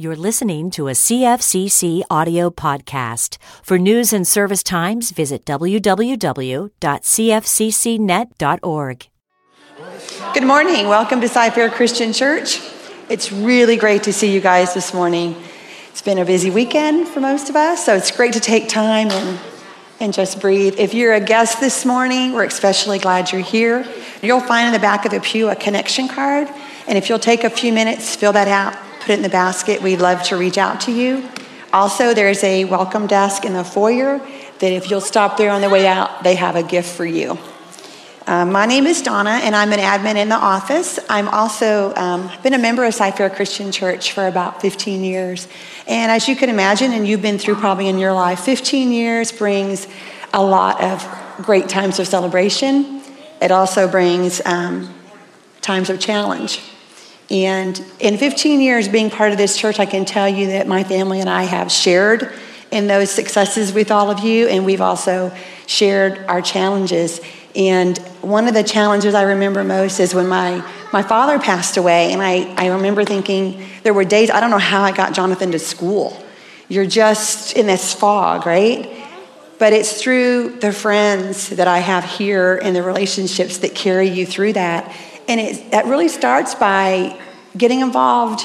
You're listening to a CFCC audio podcast. For news and service times, visit www.cfccnet.org. Good morning. Welcome to Cy-Fair Christian Church. It's really great to see you guys this morning. It's been a busy weekend for most of us, so it's great to take time and, and just breathe. If you're a guest this morning, we're especially glad you're here. You'll find in the back of the pew a connection card, and if you'll take a few minutes, fill that out put it in the basket. We'd love to reach out to you. Also, there's a welcome desk in the foyer that if you'll stop there on the way out, they have a gift for you. Um, my name is Donna, and I'm an admin in the office. I'm also um, been a member of Cy-Fair Christian Church for about 15 years. And as you can imagine, and you've been through probably in your life, 15 years brings a lot of great times of celebration. It also brings um, times of challenge. And in 15 years being part of this church, I can tell you that my family and I have shared in those successes with all of you, and we've also shared our challenges. And one of the challenges I remember most is when my, my father passed away, and I, I remember thinking there were days, I don't know how I got Jonathan to school. You're just in this fog, right? But it's through the friends that I have here and the relationships that carry you through that. And it, that really starts by getting involved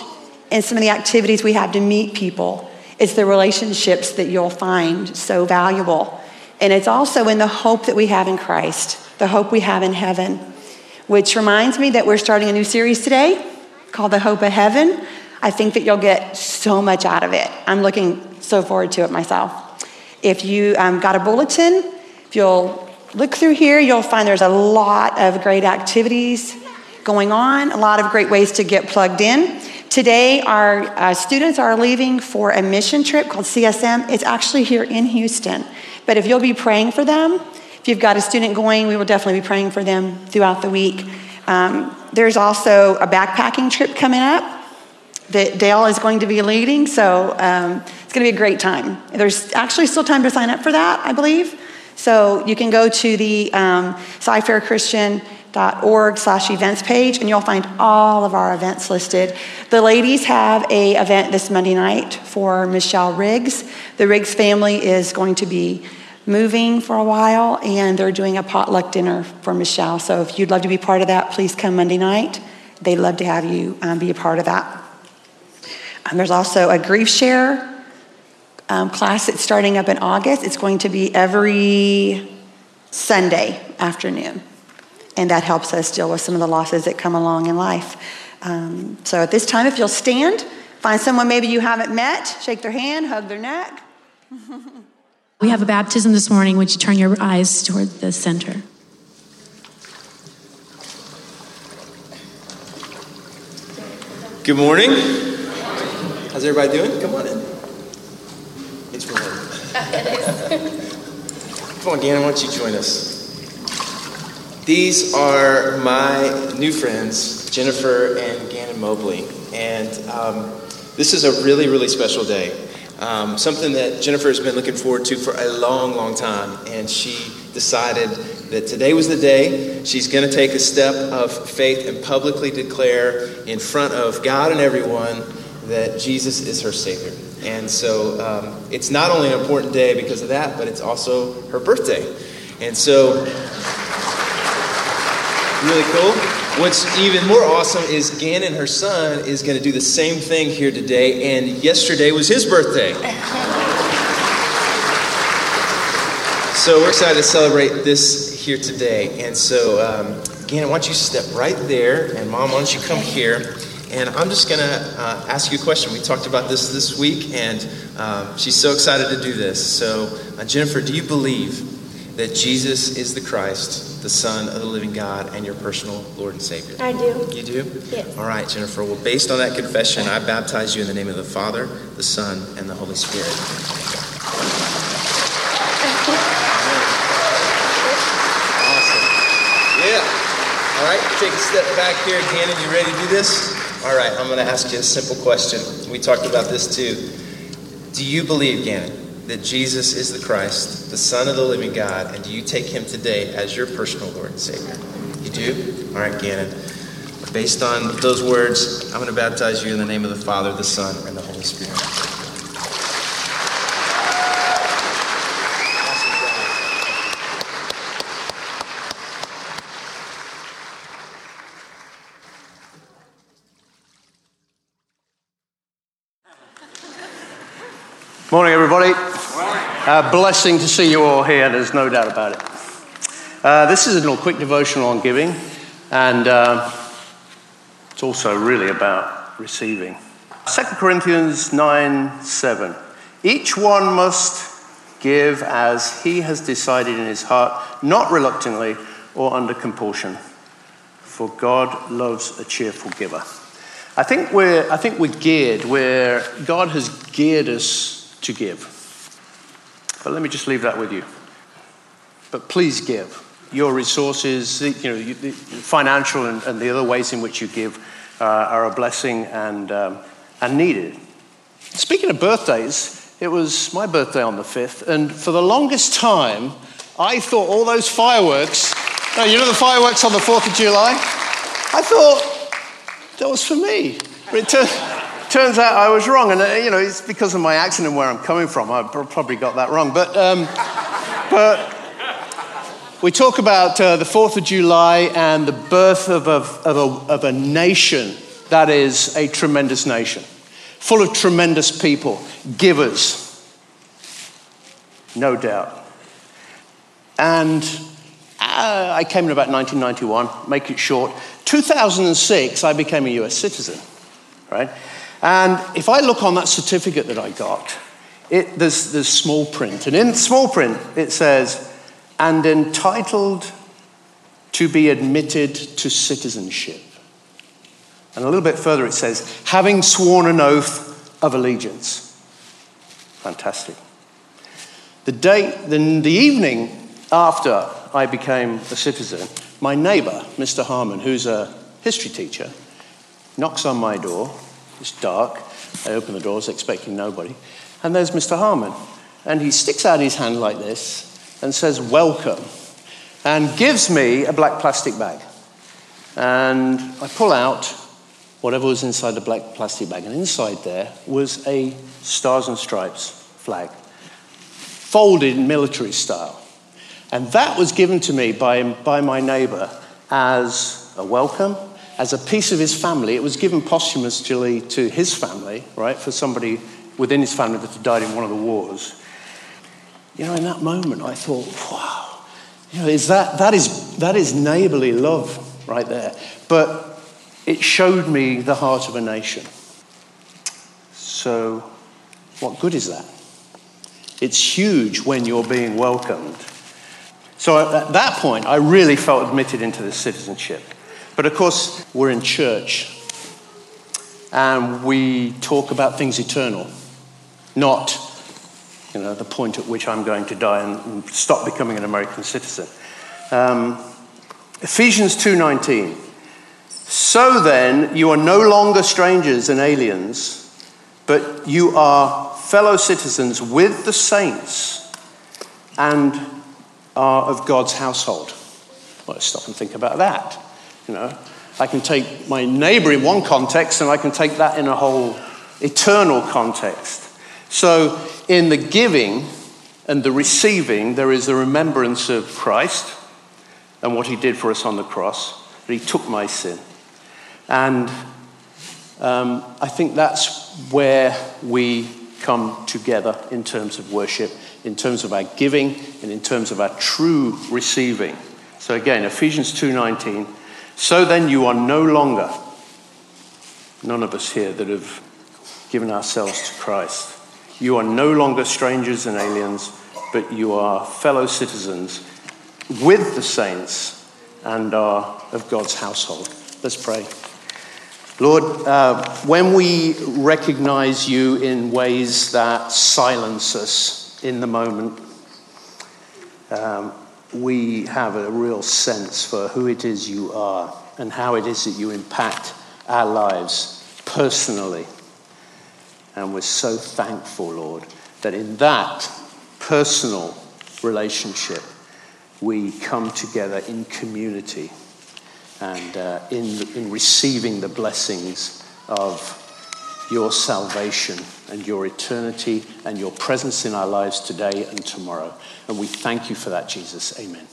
in some of the activities we have to meet people. It's the relationships that you'll find so valuable. And it's also in the hope that we have in Christ, the hope we have in heaven, which reminds me that we're starting a new series today called The Hope of Heaven. I think that you'll get so much out of it. I'm looking so forward to it myself. If you um, got a bulletin, if you'll look through here, you'll find there's a lot of great activities going on, a lot of great ways to get plugged in. Today, our uh, students are leaving for a mission trip called CSM. It's actually here in Houston. But if you'll be praying for them, if you've got a student going, we will definitely be praying for them throughout the week. Um, there's also a backpacking trip coming up that Dale is going to be leading, so um, it's going to be a great time. There's actually still time to sign up for that, I believe. So you can go to the um, Cy-Fair Christian org slash events page and you'll find all of our events listed. The ladies have a event this monday night for michelle riggs. The riggs family is going to be moving for a while and they're doing a potluck dinner for michelle. So if you'd love to be part of that please come monday night. They'd love to have you um, be a part of that. And there's also a grief share um, class that's starting up in august. It's going to be every sunday afternoon and that helps us deal with some of the losses that come along in life. Um, so at this time, if you'll stand, find someone maybe you haven't met, shake their hand, hug their neck. we have a baptism this morning. Would you turn your eyes toward the center? Good morning. How's everybody doing? Come on in. It's warm. Come on, Gannon, why don't you join us? These are my new friends, Jennifer and Gannon Mobley. And um, this is a really, really special day. Um, something that Jennifer has been looking forward to for a long, long time. And she decided that today was the day she's going to take a step of faith and publicly declare in front of God and everyone that Jesus is her Savior. And so um, it's not only an important day because of that, but it's also her birthday. And so really cool. What's even more awesome is Gannon, her son, is going to do the same thing here today, and yesterday was his birthday. so we're excited to celebrate this here today. And so, um, Gannon, why don't you step right there, and Mom, why don't you come here? And I'm just going to uh, ask you a question. We talked about this this week, and um, she's so excited to do this. So, uh, Jennifer, do you believe that Jesus is the Christ? The Son of the living God and your personal Lord and Savior? I do. You do? Yes. All right, Jennifer. Well, based on that confession, I baptize you in the name of the Father, the Son, and the Holy Spirit. awesome. Yeah. All right, take a step back here. Gannon, you ready to do this? All right, I'm going to ask you a simple question. We talked about this too. Do you believe, Gannon, that Jesus is the Christ, the Son of the living God, and do you take him today as your personal Lord and Savior? You do? All right, Gannon. based on those words, I'm going to baptize you in the name of the Father, the Son, and the Holy Spirit. Morning, everybody. Uh, blessing to see you all here, there's no doubt about it. Uh, this is a little quick devotional on giving, and uh, it's also really about receiving. 2 Corinthians 9 7. Each one must give as he has decided in his heart, not reluctantly or under compulsion, for God loves a cheerful giver. I think we're, I think we're geared where God has geared us to give. But let me just leave that with you. But please give. Your resources, you know, the financial and, and the other ways in which you give uh, are a blessing and, um, and needed. Speaking of birthdays, it was my birthday on the 5th, and for the longest time, I thought all those fireworks, you know the fireworks on the 4th of July? I thought that was for me. But it turned, turns out I was wrong, and uh, you know it's because of my accent and where I'm coming from. I probably got that wrong, but um, but we talk about uh, the Fourth of July and the birth of a, of, a, of a nation that is a tremendous nation, full of tremendous people, givers, no doubt. And uh, I came in about 1991. Make it short. 2006, I became a U.S. citizen, right? And if I look on that certificate that I got, it, there's, there's small print. And in small print, it says, and entitled to be admitted to citizenship. And a little bit further, it says, having sworn an oath of allegiance. Fantastic. The, day, the, the evening after I became a citizen, my neighbor, Mr. Harmon, who's a history teacher, knocks on my door it's dark. I open the doors expecting nobody. And there's Mr. Harmon. And he sticks out his hand like this and says, Welcome. And gives me a black plastic bag. And I pull out whatever was inside the black plastic bag. And inside there was a Stars and Stripes flag, folded in military style. And that was given to me by, by my neighbor as a welcome as a piece of his family. It was given posthumously to his family, right, for somebody within his family that had died in one of the wars. You know, in that moment, I thought, wow, you know, is that, that, is, that is neighborly love right there. But it showed me the heart of a nation. So, what good is that? It's huge when you're being welcomed. So, at that point, I really felt admitted into this citizenship. But of course, we're in church and we talk about things eternal, not you know, the point at which I'm going to die and stop becoming an American citizen. Um, Ephesians 2:19. So then, you are no longer strangers and aliens, but you are fellow citizens with the saints and are of God's household. Well, let's stop and think about that. You know, I can take my neighbor in one context and I can take that in a whole eternal context. So, in the giving and the receiving, there is a remembrance of Christ and what he did for us on the cross, that he took my sin. And um, I think that's where we come together in terms of worship, in terms of our giving, and in terms of our true receiving. So again, Ephesians 2:19 so then, you are no longer, none of us here that have given ourselves to Christ, you are no longer strangers and aliens, but you are fellow citizens with the saints and are of God's household. Let's pray. Lord, uh, when we recognize you in ways that silence us in the moment, um, we have a real sense for who it is you are and how it is that you impact our lives personally. And we're so thankful, Lord, that in that personal relationship, we come together in community and uh, in, in receiving the blessings of your salvation and your eternity and your presence in our lives today and tomorrow. And we thank you for that, Jesus. Amen.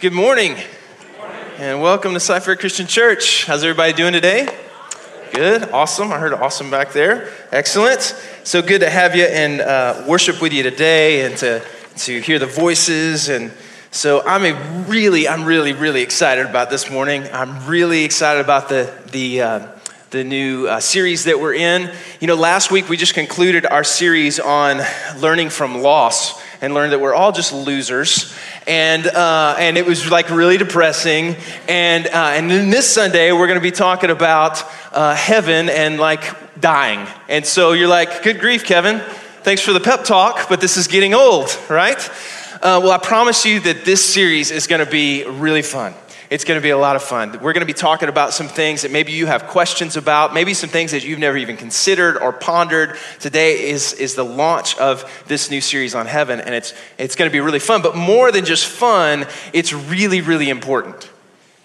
Good morning, and welcome to Cy-Fair Christian Church. How's everybody doing today? Good, awesome. I heard awesome back there. Excellent. So good to have you and uh, worship with you today, and to to hear the voices. And so I'm a really, I'm really, really excited about this morning. I'm really excited about the the. Uh, the new uh, series that we're in. You know, last week we just concluded our series on learning from loss and learned that we're all just losers. And, uh, and it was like really depressing. And, uh, and then this Sunday, we're going to be talking about uh, heaven and like dying. And so you're like, good grief, Kevin. Thanks for the pep talk, but this is getting old, right? Uh, well, I promise you that this series is going to be really fun. It's going to be a lot of fun. We're going to be talking about some things that maybe you have questions about, maybe some things that you've never even considered or pondered. Today is, is the launch of this new series on heaven, and it's, it's going to be really fun. But more than just fun, it's really, really important.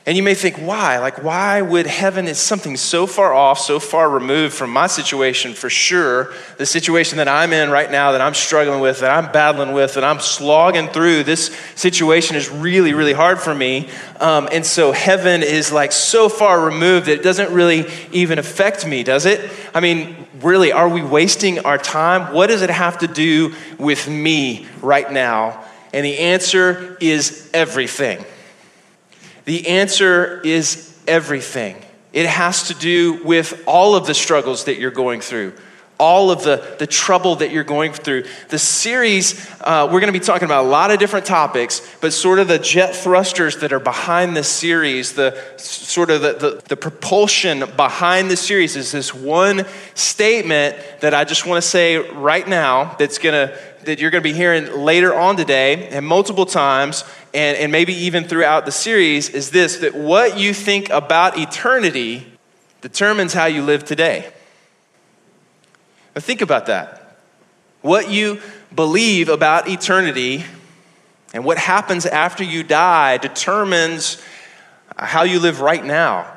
And you may think, why? Like, why would heaven is something so far off, so far removed from my situation for sure, the situation that I'm in right now, that I'm struggling with, that I'm battling with, that I'm slogging through? This situation is really, really hard for me. Um, and so heaven is like so far removed that it doesn't really even affect me, does it? I mean, really, are we wasting our time? What does it have to do with me right now? And the answer is everything. The answer is everything. It has to do with all of the struggles that you're going through, all of the, the trouble that you're going through. The series, uh, we're going to be talking about a lot of different topics, but sort of the jet thrusters that are behind this series, the sort of the, the, the propulsion behind the series is this one statement that I just want to say right now that's going to that you're going to be hearing later on today and multiple times and, and maybe even throughout the series is this that what you think about eternity determines how you live today. Now, think about that. What you believe about eternity and what happens after you die determines how you live right now.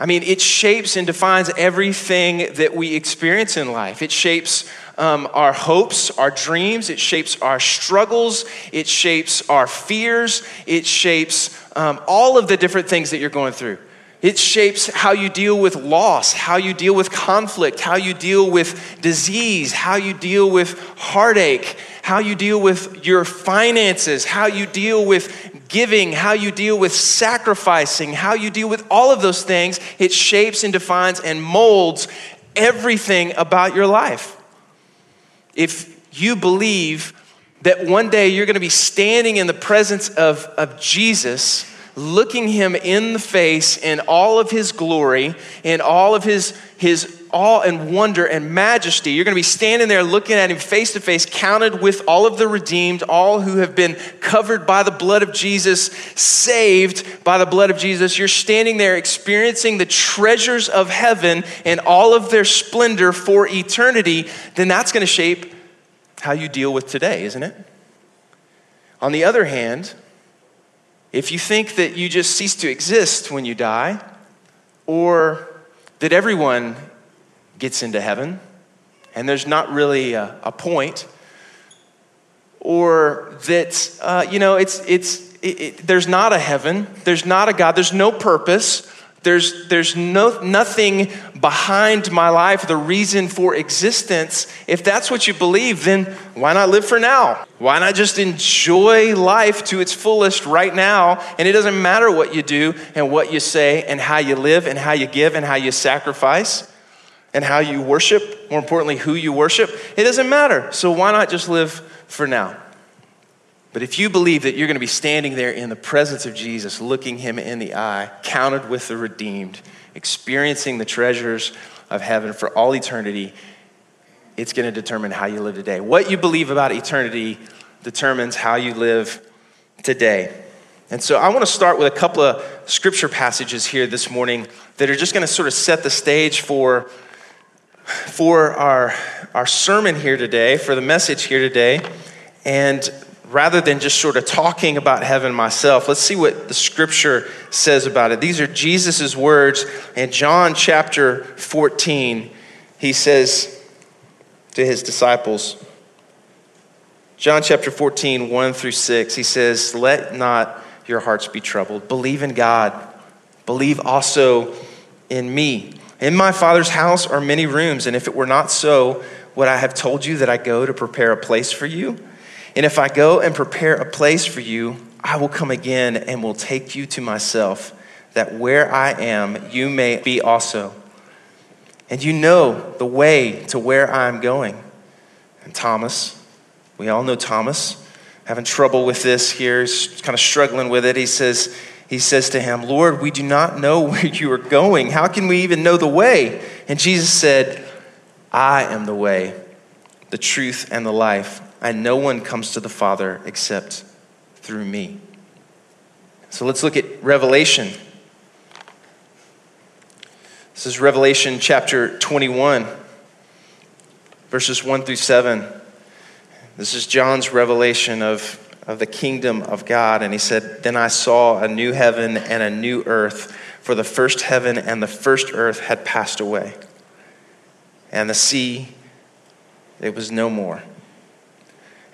I mean, it shapes and defines everything that we experience in life. It shapes um, our hopes, our dreams, it shapes our struggles, it shapes our fears, it shapes um, all of the different things that you're going through. It shapes how you deal with loss, how you deal with conflict, how you deal with disease, how you deal with heartache, how you deal with your finances, how you deal with giving, how you deal with sacrificing, how you deal with all of those things. It shapes and defines and molds everything about your life if you believe that one day you're going to be standing in the presence of, of Jesus, looking him in the face in all of his glory, in all of his, his awe and wonder and majesty. You're going to be standing there looking at him face to face, counted with all of the redeemed, all who have been covered by the blood of Jesus, saved by the blood of Jesus. You're standing there experiencing the treasures of heaven and all of their splendor for eternity. Then that's going to shape how you deal with today, isn't it? On the other hand, if you think that you just cease to exist when you die, or that everyone gets into heaven and there's not really a, a point, or that, uh, you know, it's, it's, it, it, there's not a heaven, there's not a God, there's no purpose, there's, there's no, nothing behind my life, the reason for existence. If that's what you believe, then why not live for now? Why not just enjoy life to its fullest right now? And it doesn't matter what you do and what you say and how you live and how you give and how you sacrifice and how you worship, more importantly, who you worship. It doesn't matter. So why not just live for now? But if you believe that you're going to be standing there in the presence of Jesus, looking him in the eye, counted with the redeemed, experiencing the treasures of heaven for all eternity, it's going to determine how you live today. What you believe about eternity determines how you live today. And so I want to start with a couple of scripture passages here this morning that are just going to sort of set the stage for, for our, our sermon here today, for the message here today. And rather than just sort of talking about heaven myself, let's see what the scripture says about it. These are Jesus' words in John chapter 14. He says to his disciples, John chapter 14, 1 through 6, he says, Let not your hearts be troubled. Believe in God. Believe also in me. In my Father's house are many rooms, and if it were not so, would I have told you that I go to prepare a place for you? And if I go and prepare a place for you, I will come again and will take you to myself, that where I am, you may be also. And you know the way to where I am going. And Thomas, we all know Thomas, having trouble with this here, he's kind of struggling with it. He says, he says to him, Lord, we do not know where you are going. How can we even know the way? And Jesus said, I am the way, the truth, and the life, and no one comes to the Father except through me. So let's look at Revelation. This is Revelation chapter 21, verses 1 through 7. This is John's revelation of of the kingdom of God. And he said, Then I saw a new heaven and a new earth, for the first heaven and the first earth had passed away. And the sea, it was no more.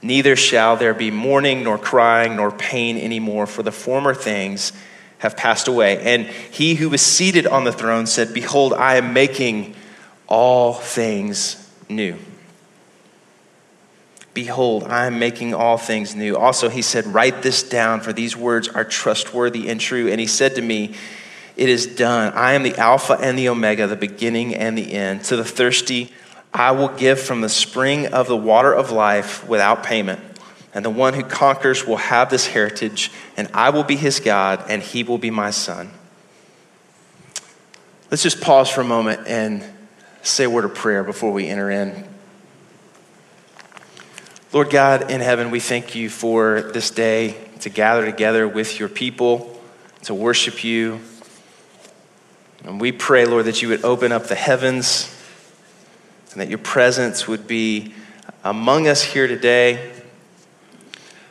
Neither shall there be mourning, nor crying, nor pain anymore, for the former things have passed away. And he who was seated on the throne said, Behold, I am making all things new. Behold, I am making all things new. Also, he said, Write this down, for these words are trustworthy and true. And he said to me, It is done. I am the Alpha and the Omega, the beginning and the end. To the thirsty, I will give from the spring of the water of life without payment. And the one who conquers will have this heritage, and I will be his God, and he will be my son. Let's just pause for a moment and say a word of prayer before we enter in. Lord God in heaven, we thank you for this day to gather together with your people, to worship you. And we pray, Lord, that you would open up the heavens and that your presence would be among us here today.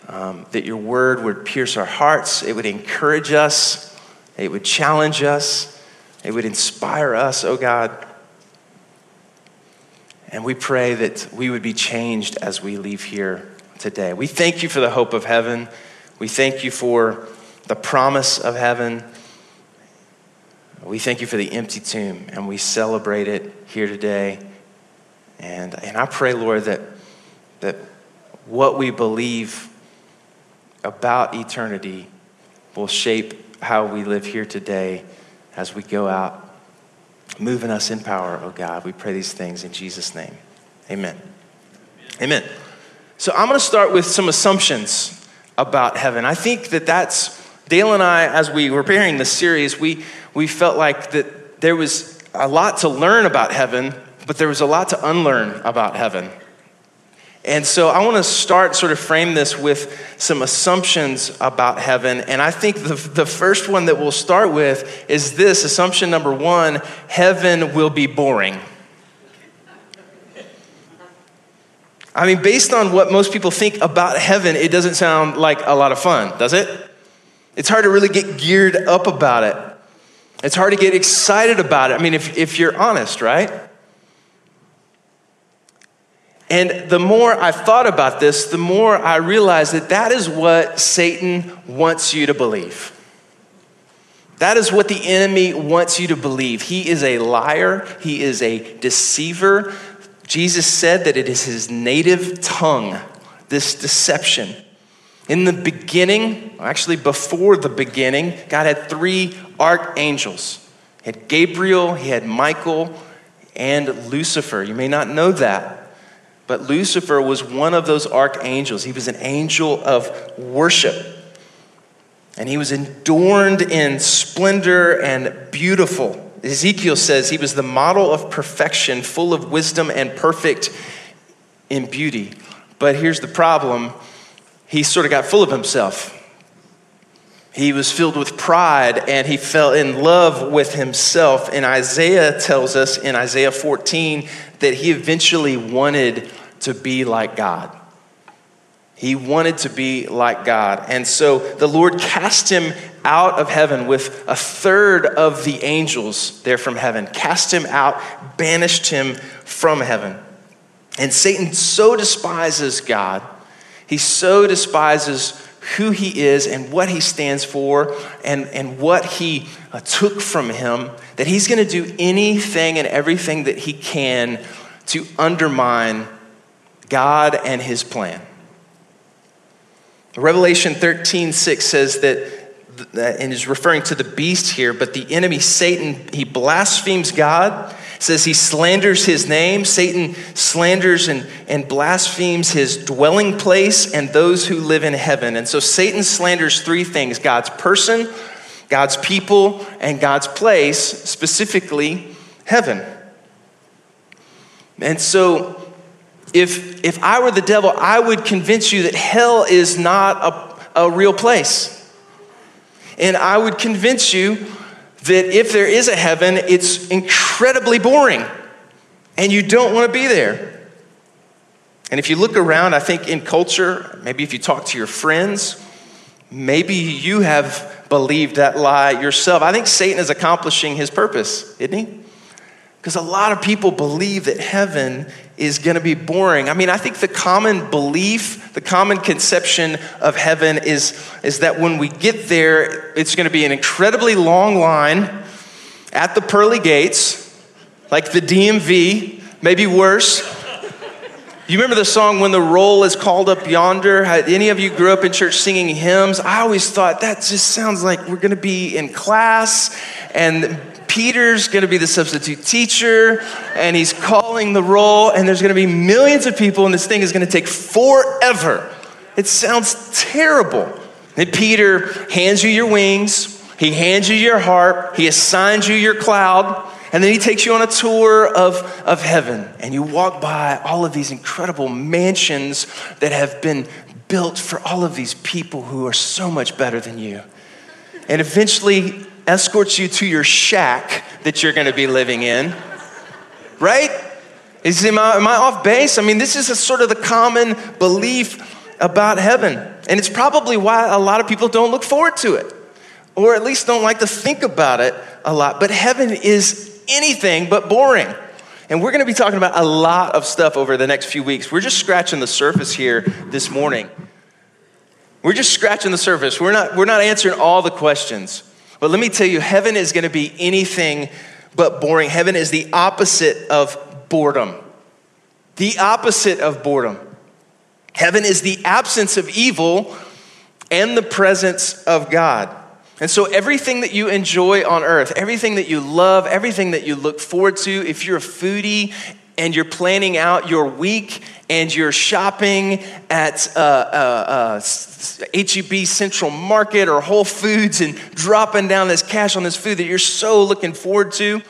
Um, that your word would pierce our hearts, it would encourage us, it would challenge us, it would inspire us, oh God. And we pray that we would be changed as we leave here today. We thank you for the hope of heaven. We thank you for the promise of heaven. We thank you for the empty tomb, and we celebrate it here today. And, and I pray, Lord, that, that what we believe about eternity will shape how we live here today as we go out moving us in power, oh God. We pray these things in Jesus' name. Amen. Amen. So I'm going to start with some assumptions about heaven. I think that that's Dale and I, as we were preparing this series, we, we felt like that there was a lot to learn about heaven, but there was a lot to unlearn about heaven. And so I want to start sort of frame this with some assumptions about heaven. And I think the, the first one that we'll start with is this assumption number one heaven will be boring. I mean, based on what most people think about heaven, it doesn't sound like a lot of fun, does it? It's hard to really get geared up about it. It's hard to get excited about it. I mean, if, if you're honest, right? And the more I thought about this, the more I realized that that is what Satan wants you to believe. That is what the enemy wants you to believe. He is a liar, he is a deceiver. Jesus said that it is his native tongue, this deception. In the beginning, actually before the beginning, God had three archangels. He had Gabriel, he had Michael, and Lucifer. You may not know that. But Lucifer was one of those archangels. He was an angel of worship. And he was adorned in splendor and beautiful. Ezekiel says he was the model of perfection, full of wisdom and perfect in beauty. But here's the problem he sort of got full of himself. He was filled with pride and he fell in love with himself. And Isaiah tells us in Isaiah 14 that he eventually wanted to be like God. He wanted to be like God. And so the Lord cast him out of heaven with a third of the angels there from heaven, cast him out, banished him from heaven. And Satan so despises God, he so despises who he is and what he stands for and, and what he uh, took from him that he's going to do anything and everything that he can to undermine God and his plan. Revelation 13, 6 says that, and is referring to the beast here, but the enemy, Satan, he blasphemes God, says he slanders his name. Satan slanders and, and blasphemes his dwelling place and those who live in heaven. And so Satan slanders three things God's person, God's people, and God's place, specifically heaven. And so if, if I were the devil, I would convince you that hell is not a, a real place. And I would convince you that if there is a heaven, it's incredibly boring and you don't want to be there. And if you look around, I think in culture, maybe if you talk to your friends, maybe you have believed that lie yourself. I think Satan is accomplishing his purpose, isn't he? Because a lot of people believe that heaven is going to be boring. I mean, I think the common belief, the common conception of heaven is, is that when we get there, it's going to be an incredibly long line at the pearly gates, like the DMV, maybe worse. You remember the song When the Roll is Called Up Yonder? Any of you grew up in church singing hymns? I always thought that just sounds like we're going to be in class and Peter's going to be the substitute teacher, and he's calling the roll, and there's going to be millions of people, and this thing is going to take forever. It sounds terrible. And Peter hands you your wings, he hands you your harp, he assigns you your cloud, and then he takes you on a tour of, of heaven. And you walk by all of these incredible mansions that have been built for all of these people who are so much better than you. And eventually, escorts you to your shack that you're going to be living in. Right? Is, am, I, am I off base? I mean, this is a sort of the common belief about heaven. And it's probably why a lot of people don't look forward to it, or at least don't like to think about it a lot. But heaven is anything but boring. And we're going to be talking about a lot of stuff over the next few weeks. We're just scratching the surface here this morning. We're just scratching the surface. We're not, we're not answering all the questions. But let me tell you, heaven is going to be anything but boring. Heaven is the opposite of boredom. The opposite of boredom. Heaven is the absence of evil and the presence of God. And so, everything that you enjoy on earth, everything that you love, everything that you look forward to, if you're a foodie and you're planning out your week and you're shopping at uh, uh, uh, HEB Central Market or Whole Foods and dropping down this cash on this food that you're so looking forward to,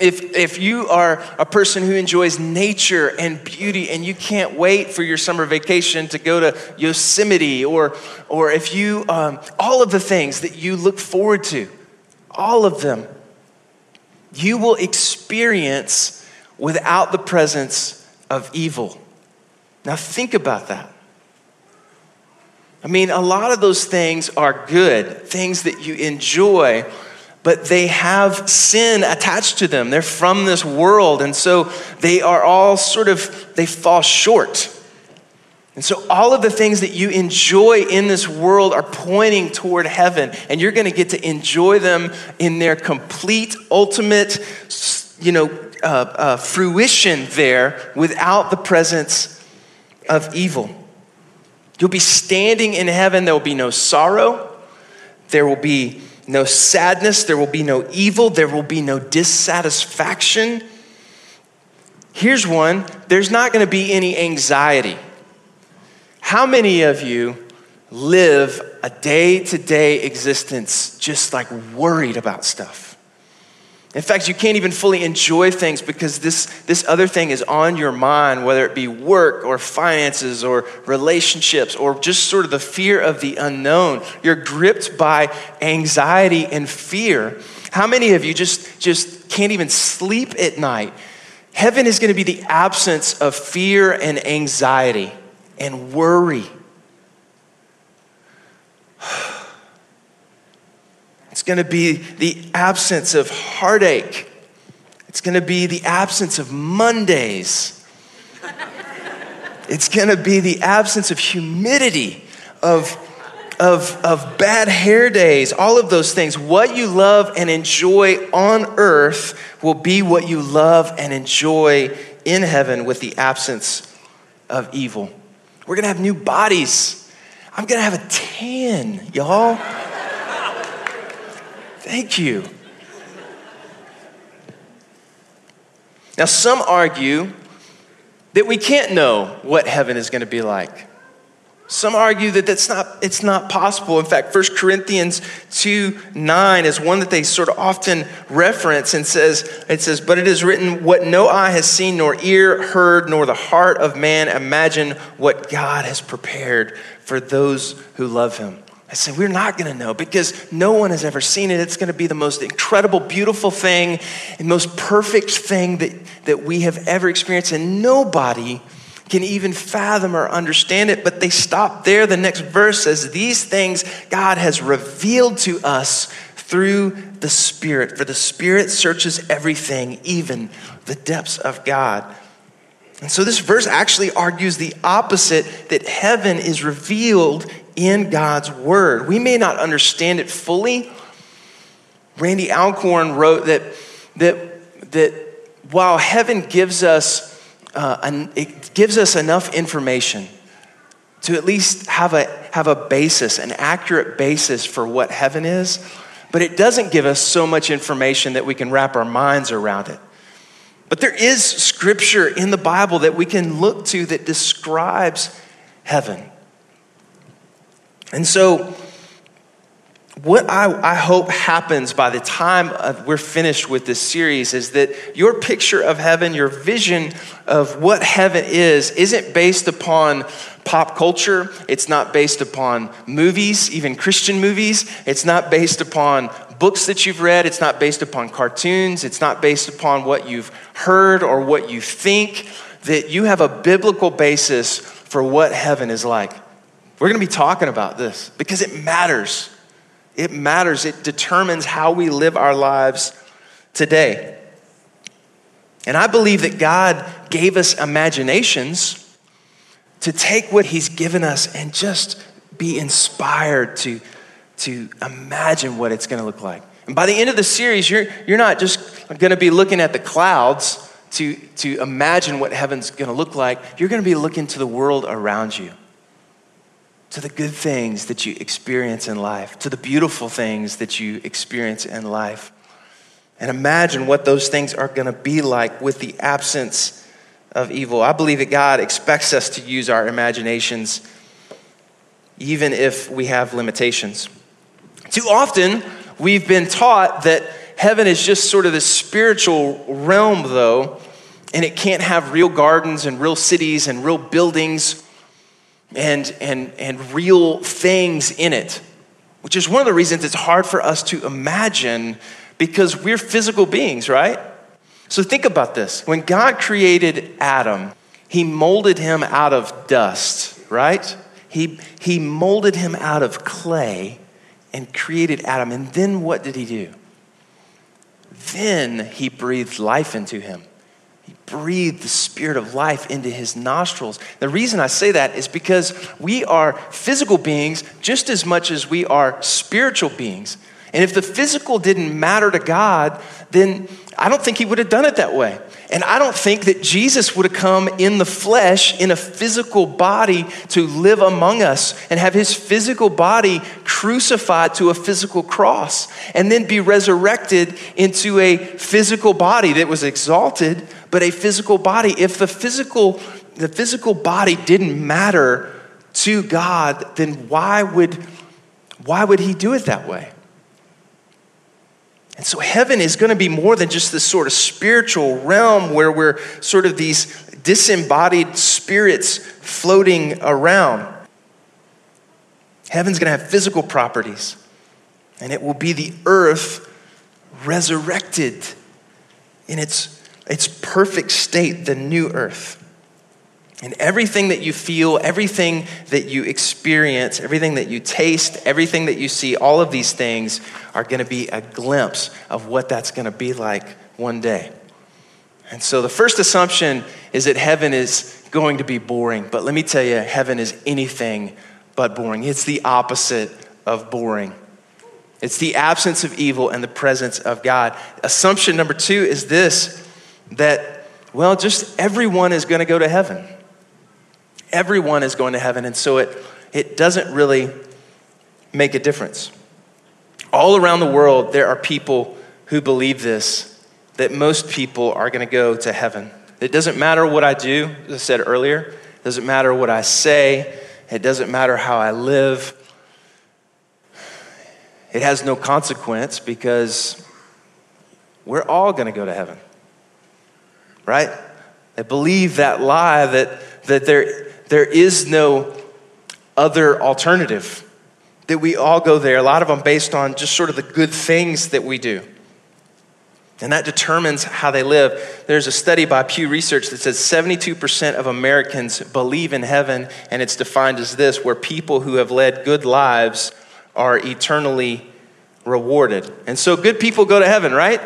if, if you are a person who enjoys nature and beauty and you can't wait for your summer vacation to go to Yosemite, or, or if you, um, all of the things that you look forward to, all of them, you will experience without the presence of evil. Now, think about that. I mean, a lot of those things are good, things that you enjoy, but they have sin attached to them. They're from this world, and so they are all sort of, they fall short. And so, all of the things that you enjoy in this world are pointing toward heaven, and you're going to get to enjoy them in their complete, ultimate, you know, uh, uh, fruition there without the presence of evil. You'll be standing in heaven. There will be no sorrow. There will be no sadness. There will be no evil. There will be no dissatisfaction. Here's one there's not going to be any anxiety. How many of you live a day to day existence just like worried about stuff? In fact, you can't even fully enjoy things because this, this other thing is on your mind, whether it be work or finances or relationships or just sort of the fear of the unknown. You're gripped by anxiety and fear. How many of you just, just can't even sleep at night? Heaven is going to be the absence of fear and anxiety and worry. Going to be the absence of heartache. It's going to be the absence of Mondays. It's going to be the absence of humidity, of, of, of bad hair days, all of those things. What you love and enjoy on earth will be what you love and enjoy in heaven with the absence of evil. We're going to have new bodies. I'm going to have a tan, y'all. Thank you. Now, some argue that we can't know what heaven is going to be like. Some argue that that's not, it's not possible. In fact, 1 Corinthians 2 9 is one that they sort of often reference and says, it says, But it is written, What no eye has seen, nor ear heard, nor the heart of man imagine what God has prepared for those who love him. I said, We're not going to know because no one has ever seen it. It's going to be the most incredible, beautiful thing and most perfect thing that, that we have ever experienced. And nobody can even fathom or understand it. But they stop there. The next verse says, These things God has revealed to us through the Spirit. For the Spirit searches everything, even the depths of God. And so this verse actually argues the opposite that heaven is revealed in God's word. We may not understand it fully. Randy Alcorn wrote that, that, that while heaven gives us, uh, an, it gives us enough information to at least have a, have a basis, an accurate basis for what heaven is, but it doesn't give us so much information that we can wrap our minds around it. But there is scripture in the Bible that we can look to that describes heaven. And so, what I, I, hope happens by the time we're finished with this series is that your picture of heaven, your vision of what heaven is, isn't based upon pop culture. It's not based upon movies, even Christian movies. It's not based upon books that you've read. It's not based upon cartoons. It's not based upon what you've heard or what you think. That you have a biblical basis for what heaven is like. We're going to be talking about this because it matters. It matters. It determines how we live our lives today. And I believe that God gave us imaginations to take what He's given us and just be inspired to, to imagine what it's going to look like. And by the end of the series, you're, you're not just going to be looking at the clouds to, to imagine what heaven's going to look like, you're going to be looking to the world around you to the good things that you experience in life, to the beautiful things that you experience in life. And imagine what those things are going to be like with the absence of evil. I believe that God expects us to use our imaginations even if we have limitations. Too often, we've been taught that heaven is just sort of this spiritual realm, though, and it can't have real gardens and real cities and real buildings and, and, and real things in it, which is one of the reasons it's hard for us to imagine because we're physical beings, right? So think about this. When God created Adam, he molded him out of dust, right? He, he molded him out of clay and created Adam. And then what did he do? Then he breathed life into him. He breathed the spirit of life into his nostrils. The reason I say that is because we are physical beings just as much as we are spiritual beings. And if the physical didn't matter to God, then I don't think he would have done it that way. And I don't think that Jesus would have come in the flesh, in a physical body, to live among us and have his physical body crucified to a physical cross and then be resurrected into a physical body that was exalted but a physical body. If the physical, the physical body didn't matter to God, then why would, why would He do it that way? And so heaven is going to be more than just this sort of spiritual realm where we're sort of these disembodied spirits floating around. Heaven's going to have physical properties, and it will be the earth resurrected in its, its perfect state, the new earth. And everything that you feel, everything that you experience, everything that you taste, everything that you see, all of these things are going to be a glimpse of what that's going to be like one day. And so the first assumption is that heaven is going to be boring. But let me tell you, heaven is anything but boring. It's the opposite of boring. It's the absence of evil and the presence of God. Assumption number two is this that, well, just everyone is going to go to heaven. Everyone is going to heaven. And so it, it doesn't really make a difference. All around the world, there are people who believe this that most people are going to go to heaven. It doesn't matter what I do, as I said earlier, it doesn't matter what I say, it doesn't matter how I live. It has no consequence because we're all going to go to heaven. Right? They believe that lie that, that there, there is no other alternative, that we all go there, a lot of them based on just sort of the good things that we do. And that determines how they live. There's a study by Pew Research that says 72% of Americans believe in heaven, and it's defined as this where people who have led good lives are eternally rewarded. And so good people go to heaven, right?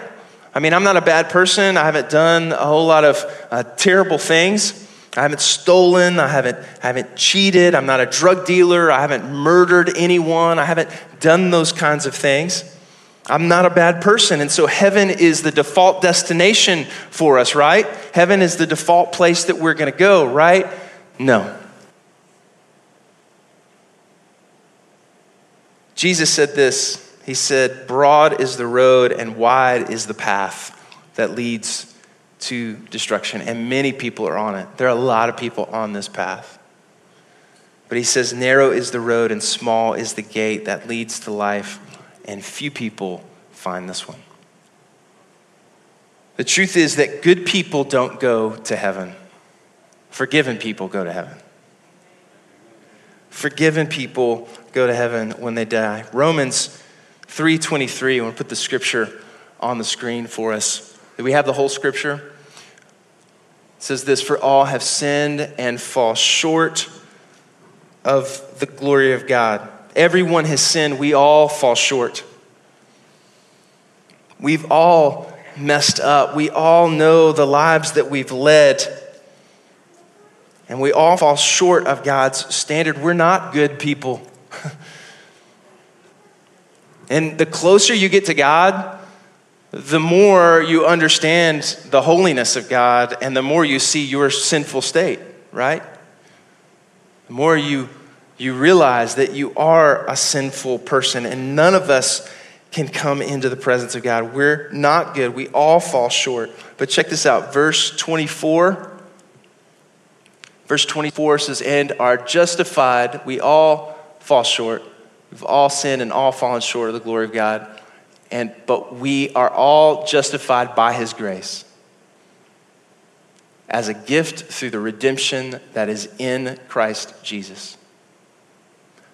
I mean, I'm not a bad person. I haven't done a whole lot of uh, terrible things. I haven't stolen. I haven't, I haven't cheated. I'm not a drug dealer. I haven't murdered anyone. I haven't done those kinds of things. I'm not a bad person. And so heaven is the default destination for us, right? Heaven is the default place that we're going to go, right? No. Jesus said this He said, Broad is the road and wide is the path that leads to destruction, and many people are on it. There are a lot of people on this path. But he says, Narrow is the road and small is the gate that leads to life and few people find this one. The truth is that good people don't go to heaven, forgiven people go to heaven. Forgiven people go to heaven when they die. Romans 3:23, I'm going to put the scripture on the screen for us. Do we have the whole scripture? It says this, for all have sinned and fall short of the glory of God. Everyone has sinned. We all fall short. We've all messed up. We all know the lives that we've led. And we all fall short of God's standard. We're not good people. and the closer you get to God, the more you understand the holiness of God and the more you see your sinful state, right? The more you you realize that you are a sinful person and none of us can come into the presence of God. We're not good. We all fall short. But check this out verse 24. Verse 24 says, And are justified. We all fall short. We've all sinned and all fallen short of the glory of God. And, but we are all justified by his grace as a gift through the redemption that is in Christ Jesus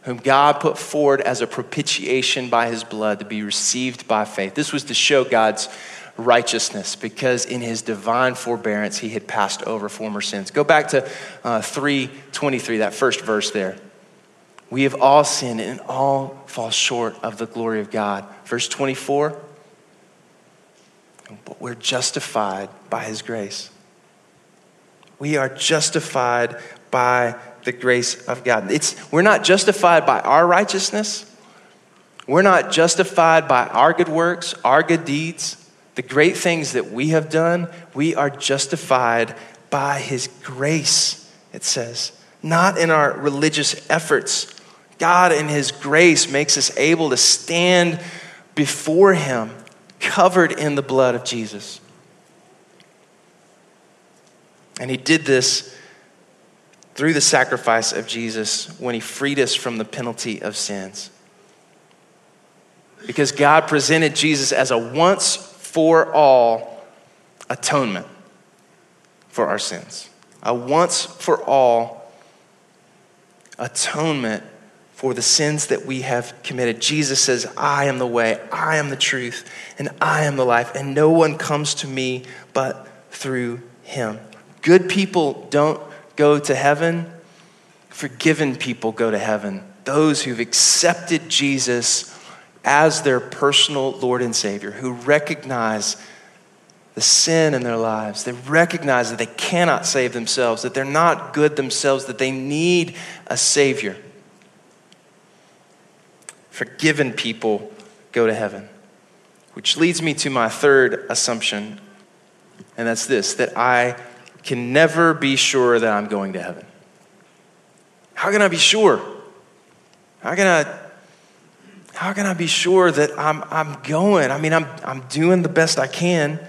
whom God put forward as a propitiation by his blood to be received by faith. This was to show God's righteousness because in his divine forbearance he had passed over former sins. Go back to uh, 323, that first verse there. We have all sinned and all fall short of the glory of God. Verse 24, but we're justified by his grace. We are justified by the grace of God. It's, we're not justified by our righteousness. We're not justified by our good works, our good deeds, the great things that we have done. We are justified by His grace, it says, not in our religious efforts. God, in His grace, makes us able to stand before Him covered in the blood of Jesus. And he did this through the sacrifice of Jesus when he freed us from the penalty of sins. Because God presented Jesus as a once for all atonement for our sins. A once for all atonement for the sins that we have committed. Jesus says, I am the way, I am the truth, and I am the life, and no one comes to me but through him. Good people don't go to heaven, forgiven people go to heaven. Those who've accepted Jesus as their personal Lord and Savior, who recognize the sin in their lives. They recognize that they cannot save themselves, that they're not good themselves, that they need a Savior. Forgiven people go to heaven. Which leads me to my third assumption, and that's this that I can never be sure that I'm going to heaven. How can I be sure? How can I how can I be sure that I'm, I'm going? I mean, I'm, I'm doing the best I can.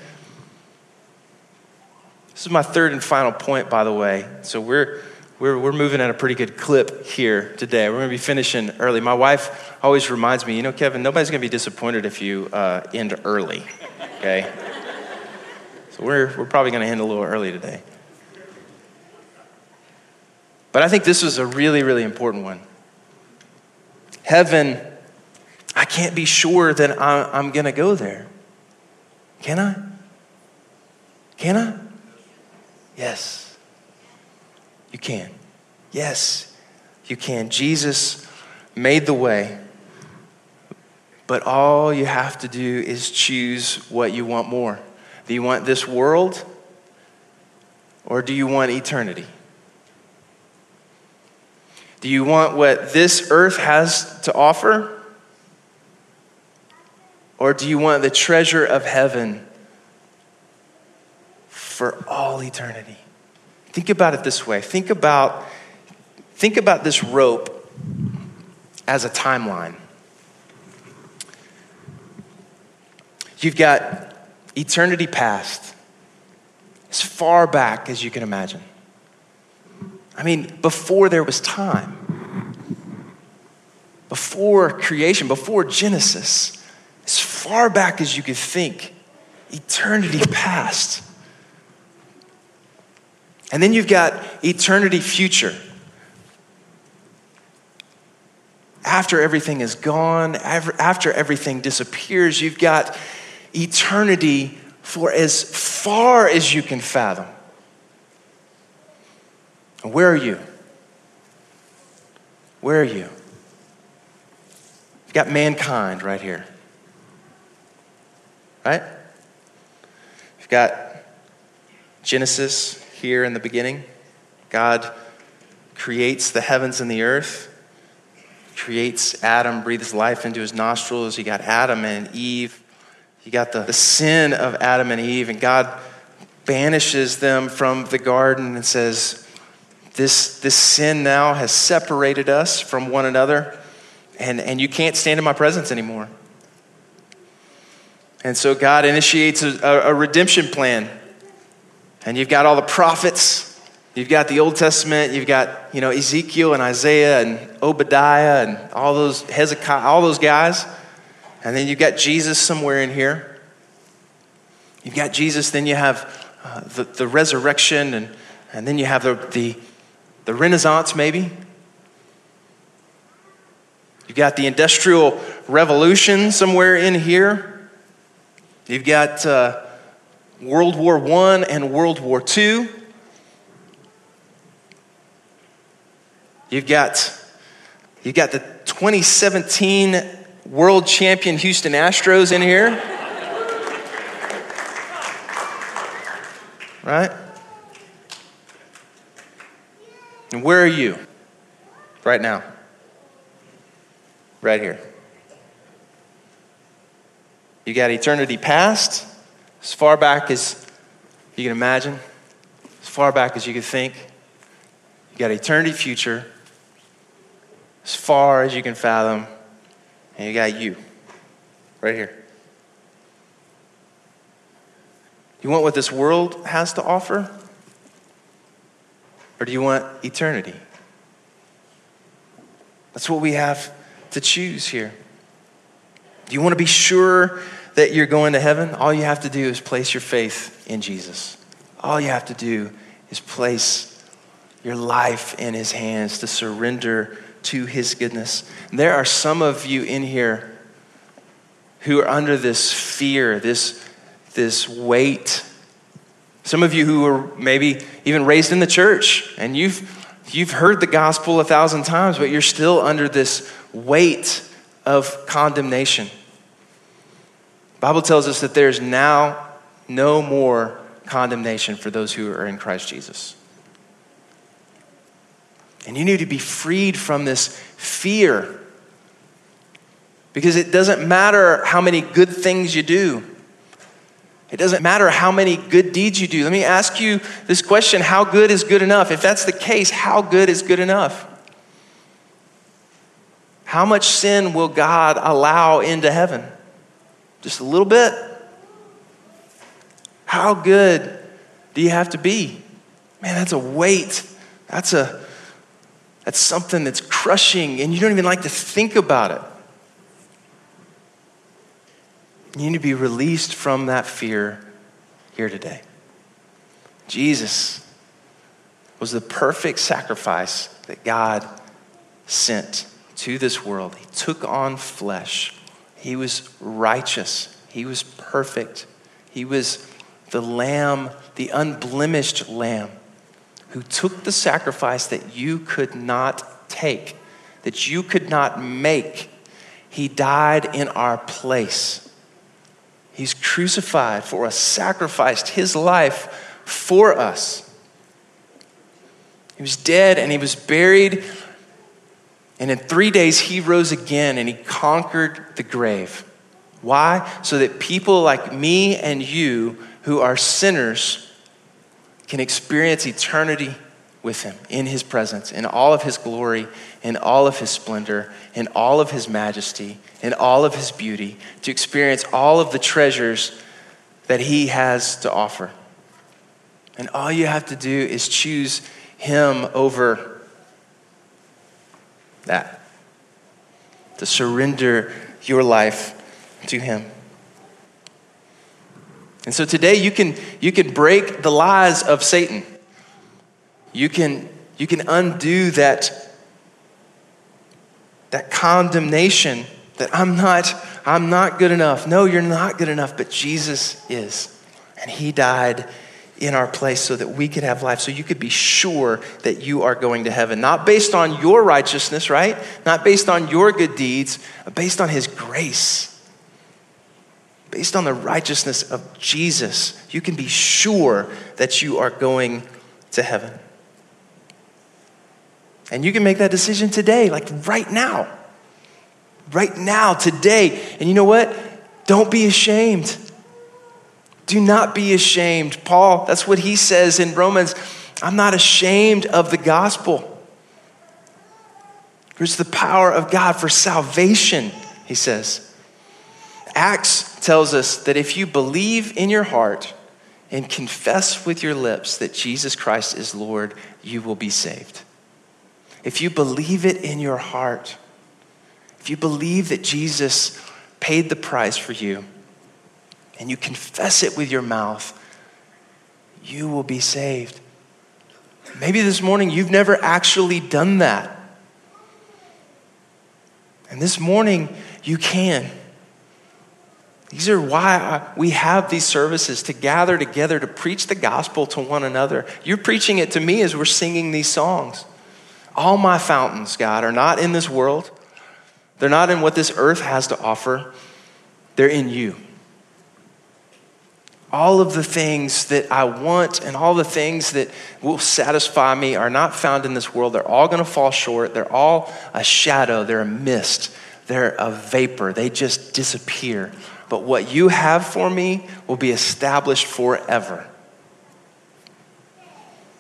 This is my third and final point, by the way. So we're, we're, we're moving at a pretty good clip here today. We're going to be finishing early. My wife always reminds me, you know, Kevin, nobody's going to be disappointed if you uh, end early, okay? so we're, we're probably going to end a little early today. But I think this is a really, really important one. Heaven I can't be sure that I'm going to go there. Can I? Can I? Yes. You can. Yes, you can. Jesus made the way, but all you have to do is choose what you want more. Do you want this world or do you want eternity? Do you want what this earth has to offer? Or do you want the treasure of heaven for all eternity? Think about it this way. Think about, think about this rope as a timeline. You've got eternity past, as far back as you can imagine. I mean, before there was time, before creation, before Genesis as far back as you could think, eternity past. And then you've got eternity future. After everything is gone, after everything disappears, you've got eternity for as far as you can fathom. Where are you? Where are you? You've got mankind right here right? You've got Genesis here in the beginning. God creates the heavens and the earth, creates Adam, breathes life into his nostrils. You got Adam and Eve. You got the, the sin of Adam and Eve, and God banishes them from the garden and says, This, this sin now has separated us from one another, and, and you can't stand in my presence anymore. And so God initiates a, a, redemption plan. And you've got all the prophets. You've got the Old Testament. You've got, you know, Ezekiel and Isaiah and Obadiah and all those, Hezekiah, all those guys. And then you've got Jesus somewhere in here. You've got Jesus, then you have uh, the, the resurrection, and, and then you have the, the, the Renaissance, maybe. You've got the Industrial Revolution somewhere in here. You've got uh, World War I and World War II. You've got, you've got the 2017 world champion Houston Astros in here. right? And where are you right now? Right here. You got eternity past, as far back as you can imagine, as far back as you can think. You got eternity future, as far as you can fathom, and you got you right here. You want what this world has to offer? Or do you want eternity? That's what we have to choose here. Do you want to be sure that you're going to heaven? All you have to do is place your faith in Jesus. All you have to do is place your life in His hands to surrender to His goodness. There are some of you in here who are under this fear, this, this weight. Some of you who were maybe even raised in the church and you've, you've heard the gospel a thousand times, but you're still under this weight of condemnation. Bible tells us that there's now no more condemnation for those who are in Christ Jesus. And you need to be freed from this fear because it doesn't matter how many good things you do. It doesn't matter how many good deeds you do. Let me ask you this question How good is good enough? If that's the case, how good is good enough? How much sin will God allow into heaven? Just a little bit? How good do you have to be? Man, that's a weight. That's a that's something that's crushing and you don't even like to think about it. You need to be released from that fear here today. Jesus was the perfect sacrifice that God sent to this world. He took on flesh. He was righteous. He was perfect. He was the lamb, the unblemished lamb, who took the sacrifice that you could not take, that you could not make. He died in our place. He's crucified for us, sacrificed his life for us. He was dead and he was buried. And in three days, he rose again and he conquered the grave. Why? So that people like me and you, who are sinners, can experience eternity with him in his presence, in all of his glory, in all of his splendor, in all of his majesty, in all of his beauty, to experience all of the treasures that he has to offer. And all you have to do is choose him over that, to surrender your life to him. And so today you can, you can break the lies of Satan. You can, you can undo that, that condemnation that I'm not, I'm not good enough. No, you're not good enough, but Jesus is. And he died in our place so that we could have life, so you could be sure that you are going to heaven. Not based on your righteousness, right? Not based on your good deeds, but based on his grace. Based on the righteousness of Jesus, you can be sure that you are going to heaven. And you can make that decision today, like right now. Right now, today. And you know what? Don't be ashamed. Do not be ashamed. Paul, that's what he says in Romans. I'm not ashamed of the gospel. There's the power of God for salvation, he says. Acts tells us that if you believe in your heart and confess with your lips that Jesus Christ is Lord, you will be saved if you believe it in your heart, if you believe that Jesus paid the price for you, and you confess it with your mouth, you will be saved. Maybe this morning you've never actually done that. And this morning you can. These are why we have these services to gather together to preach the gospel to one another. You're preaching it to me as we're singing these songs. All my fountains, God, are not in this world. They're not in what this earth has to offer. They're in you. All of the things that I want and all the things that will satisfy me are not found in this world. They're all going to fall short. They're all a shadow. They're a mist. They're a vapor. They just disappear. But what you have for me will be established forever.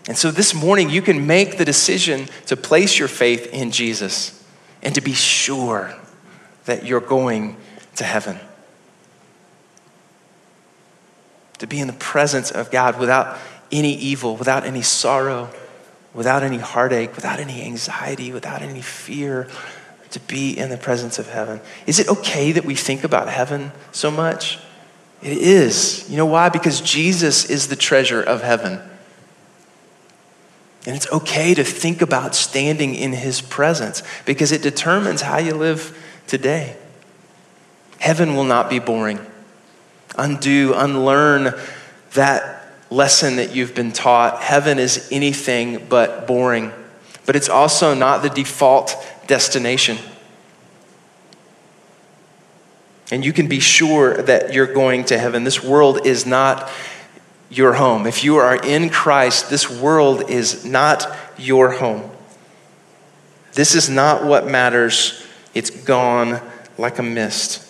And so this morning, you can make the decision to place your faith in Jesus and to be sure that you're going to heaven. To be in the presence of God without any evil, without any sorrow, without any heartache, without any anxiety, without any fear, to be in the presence of heaven. Is it okay that we think about heaven so much? It is. You know why? Because Jesus is the treasure of heaven. And it's okay to think about standing in his presence because it determines how you live today. Heaven will not be boring. Undo, unlearn that lesson that you've been taught. Heaven is anything but boring, but it's also not the default destination. And you can be sure that you're going to heaven. This world is not your home. If you are in Christ, this world is not your home. This is not what matters. It's gone like a mist.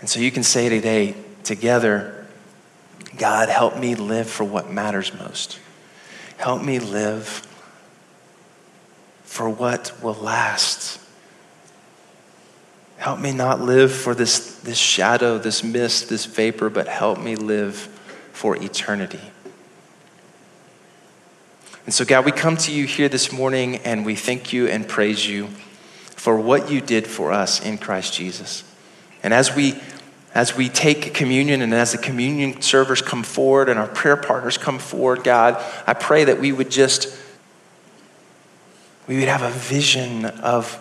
And so you can say today, together, God, help me live for what matters most. Help me live for what will last. Help me not live for this, this shadow, this mist, this vapor, but help me live for eternity. And so, God, we come to you here this morning and we thank you and praise you for what you did for us in Christ Jesus. And as we as we take communion and as the communion servers come forward and our prayer partners come forward, God, I pray that we would just we would have a vision of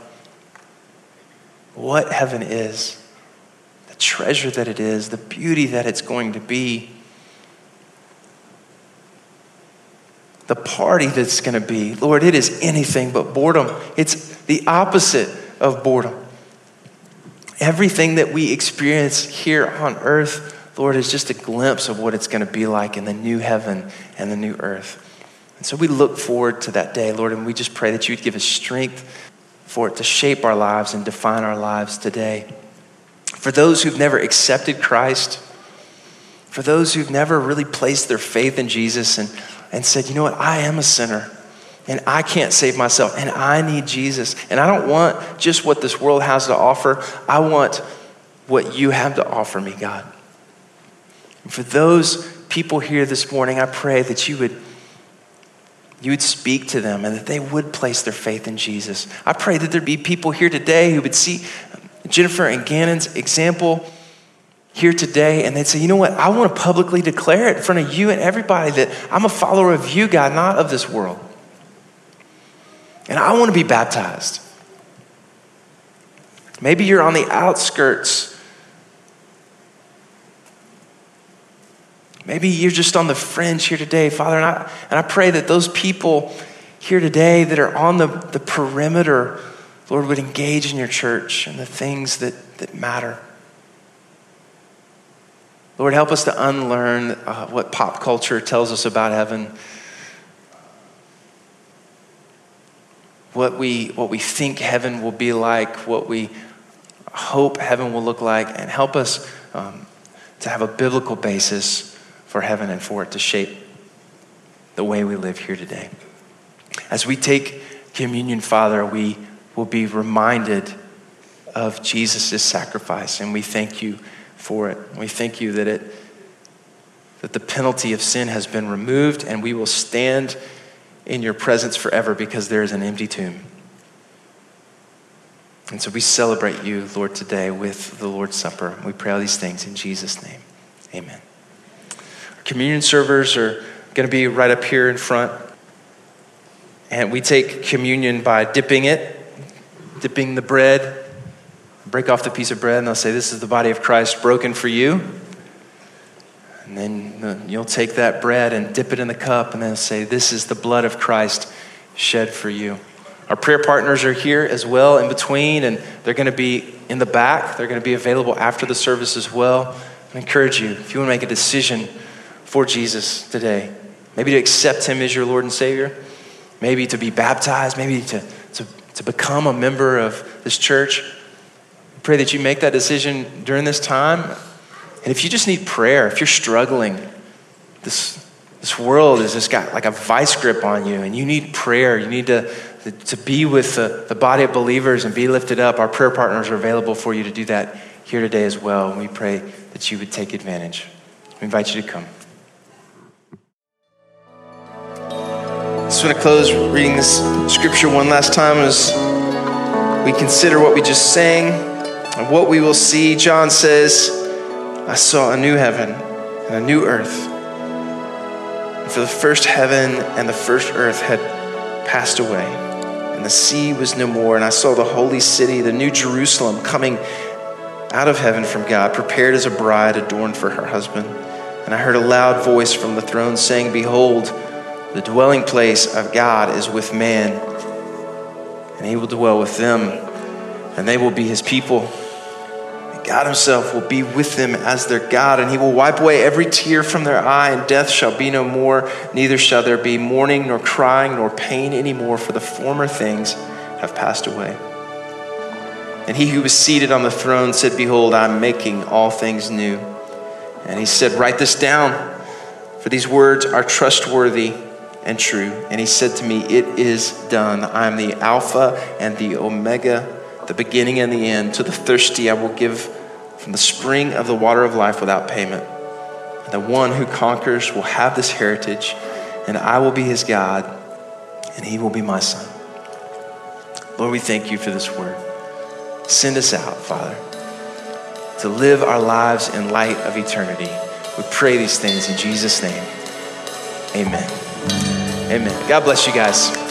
what heaven is, the treasure that it is, the beauty that it's going to be, the party that's going to be. Lord, it is anything but boredom. It's the opposite of boredom. Everything that we experience here on earth, Lord, is just a glimpse of what it's going to be like in the new heaven and the new earth. And so we look forward to that day, Lord, and we just pray that you would give us strength for it to shape our lives and define our lives today. For those who've never accepted Christ, for those who've never really placed their faith in Jesus and, and said, you know what, I am a sinner and I can't save myself and I need Jesus. And I don't want just what this world has to offer, I want what you have to offer me, God. And for those people here this morning, I pray that you would you would speak to them and that they would place their faith in Jesus. I pray that there'd be people here today who would see Jennifer and Gannon's example here today and they'd say, you know what? I want to publicly declare it in front of you and everybody that I'm a follower of you, God, not of this world. And I want to be baptized. Maybe you're on the outskirts Maybe you're just on the fringe here today, Father. And I, and I pray that those people here today that are on the, the perimeter, Lord, would engage in your church and the things that, that matter. Lord, help us to unlearn uh, what pop culture tells us about heaven. What we, what we think heaven will be like, what we hope heaven will look like, and help us um, to have a biblical basis for heaven and for it to shape the way we live here today. As we take communion, Father, we will be reminded of Jesus' sacrifice, and we thank you for it. We thank you that it that the penalty of sin has been removed, and we will stand in your presence forever because there is an empty tomb. And so we celebrate you, Lord, today with the Lord's Supper. We pray all these things in Jesus' name. Amen. Communion servers are going to be right up here in front. And we take communion by dipping it, dipping the bread, break off the piece of bread, and they'll say, This is the body of Christ broken for you. And then uh, you'll take that bread and dip it in the cup, and they'll say, This is the blood of Christ shed for you. Our prayer partners are here as well in between, and they're going to be in the back. They're going to be available after the service as well. I encourage you, if you want to make a decision, for Jesus today. Maybe to accept him as your Lord and Savior. Maybe to be baptized. Maybe to, to, to become a member of this church. I pray that you make that decision during this time. And if you just need prayer, if you're struggling, this, this world has just got like a vice grip on you, and you need prayer. You need to, to be with the, the body of believers and be lifted up. Our prayer partners are available for you to do that here today as well. And we pray that you would take advantage. We invite you to come. just want to close reading this scripture one last time as we consider what we just sang and what we will see. John says, I saw a new heaven and a new earth. And for the first heaven and the first earth had passed away, and the sea was no more. And I saw the holy city, the new Jerusalem, coming out of heaven from God, prepared as a bride adorned for her husband. And I heard a loud voice from the throne saying, Behold, the dwelling place of God is with man, and he will dwell with them, and they will be his people. God himself will be with them as their God, and he will wipe away every tear from their eye, and death shall be no more, neither shall there be mourning, nor crying, nor pain anymore, for the former things have passed away. And he who was seated on the throne said, Behold, I'm making all things new. And he said, Write this down, for these words are trustworthy and true. And he said to me, It is done. I am the Alpha and the Omega, the beginning and the end. To the thirsty, I will give from the spring of the water of life without payment. And the one who conquers will have this heritage, and I will be his God, and he will be my son. Lord, we thank you for this word. Send us out, Father, to live our lives in light of eternity. We pray these things in Jesus' name. Amen. Amen. God bless you guys.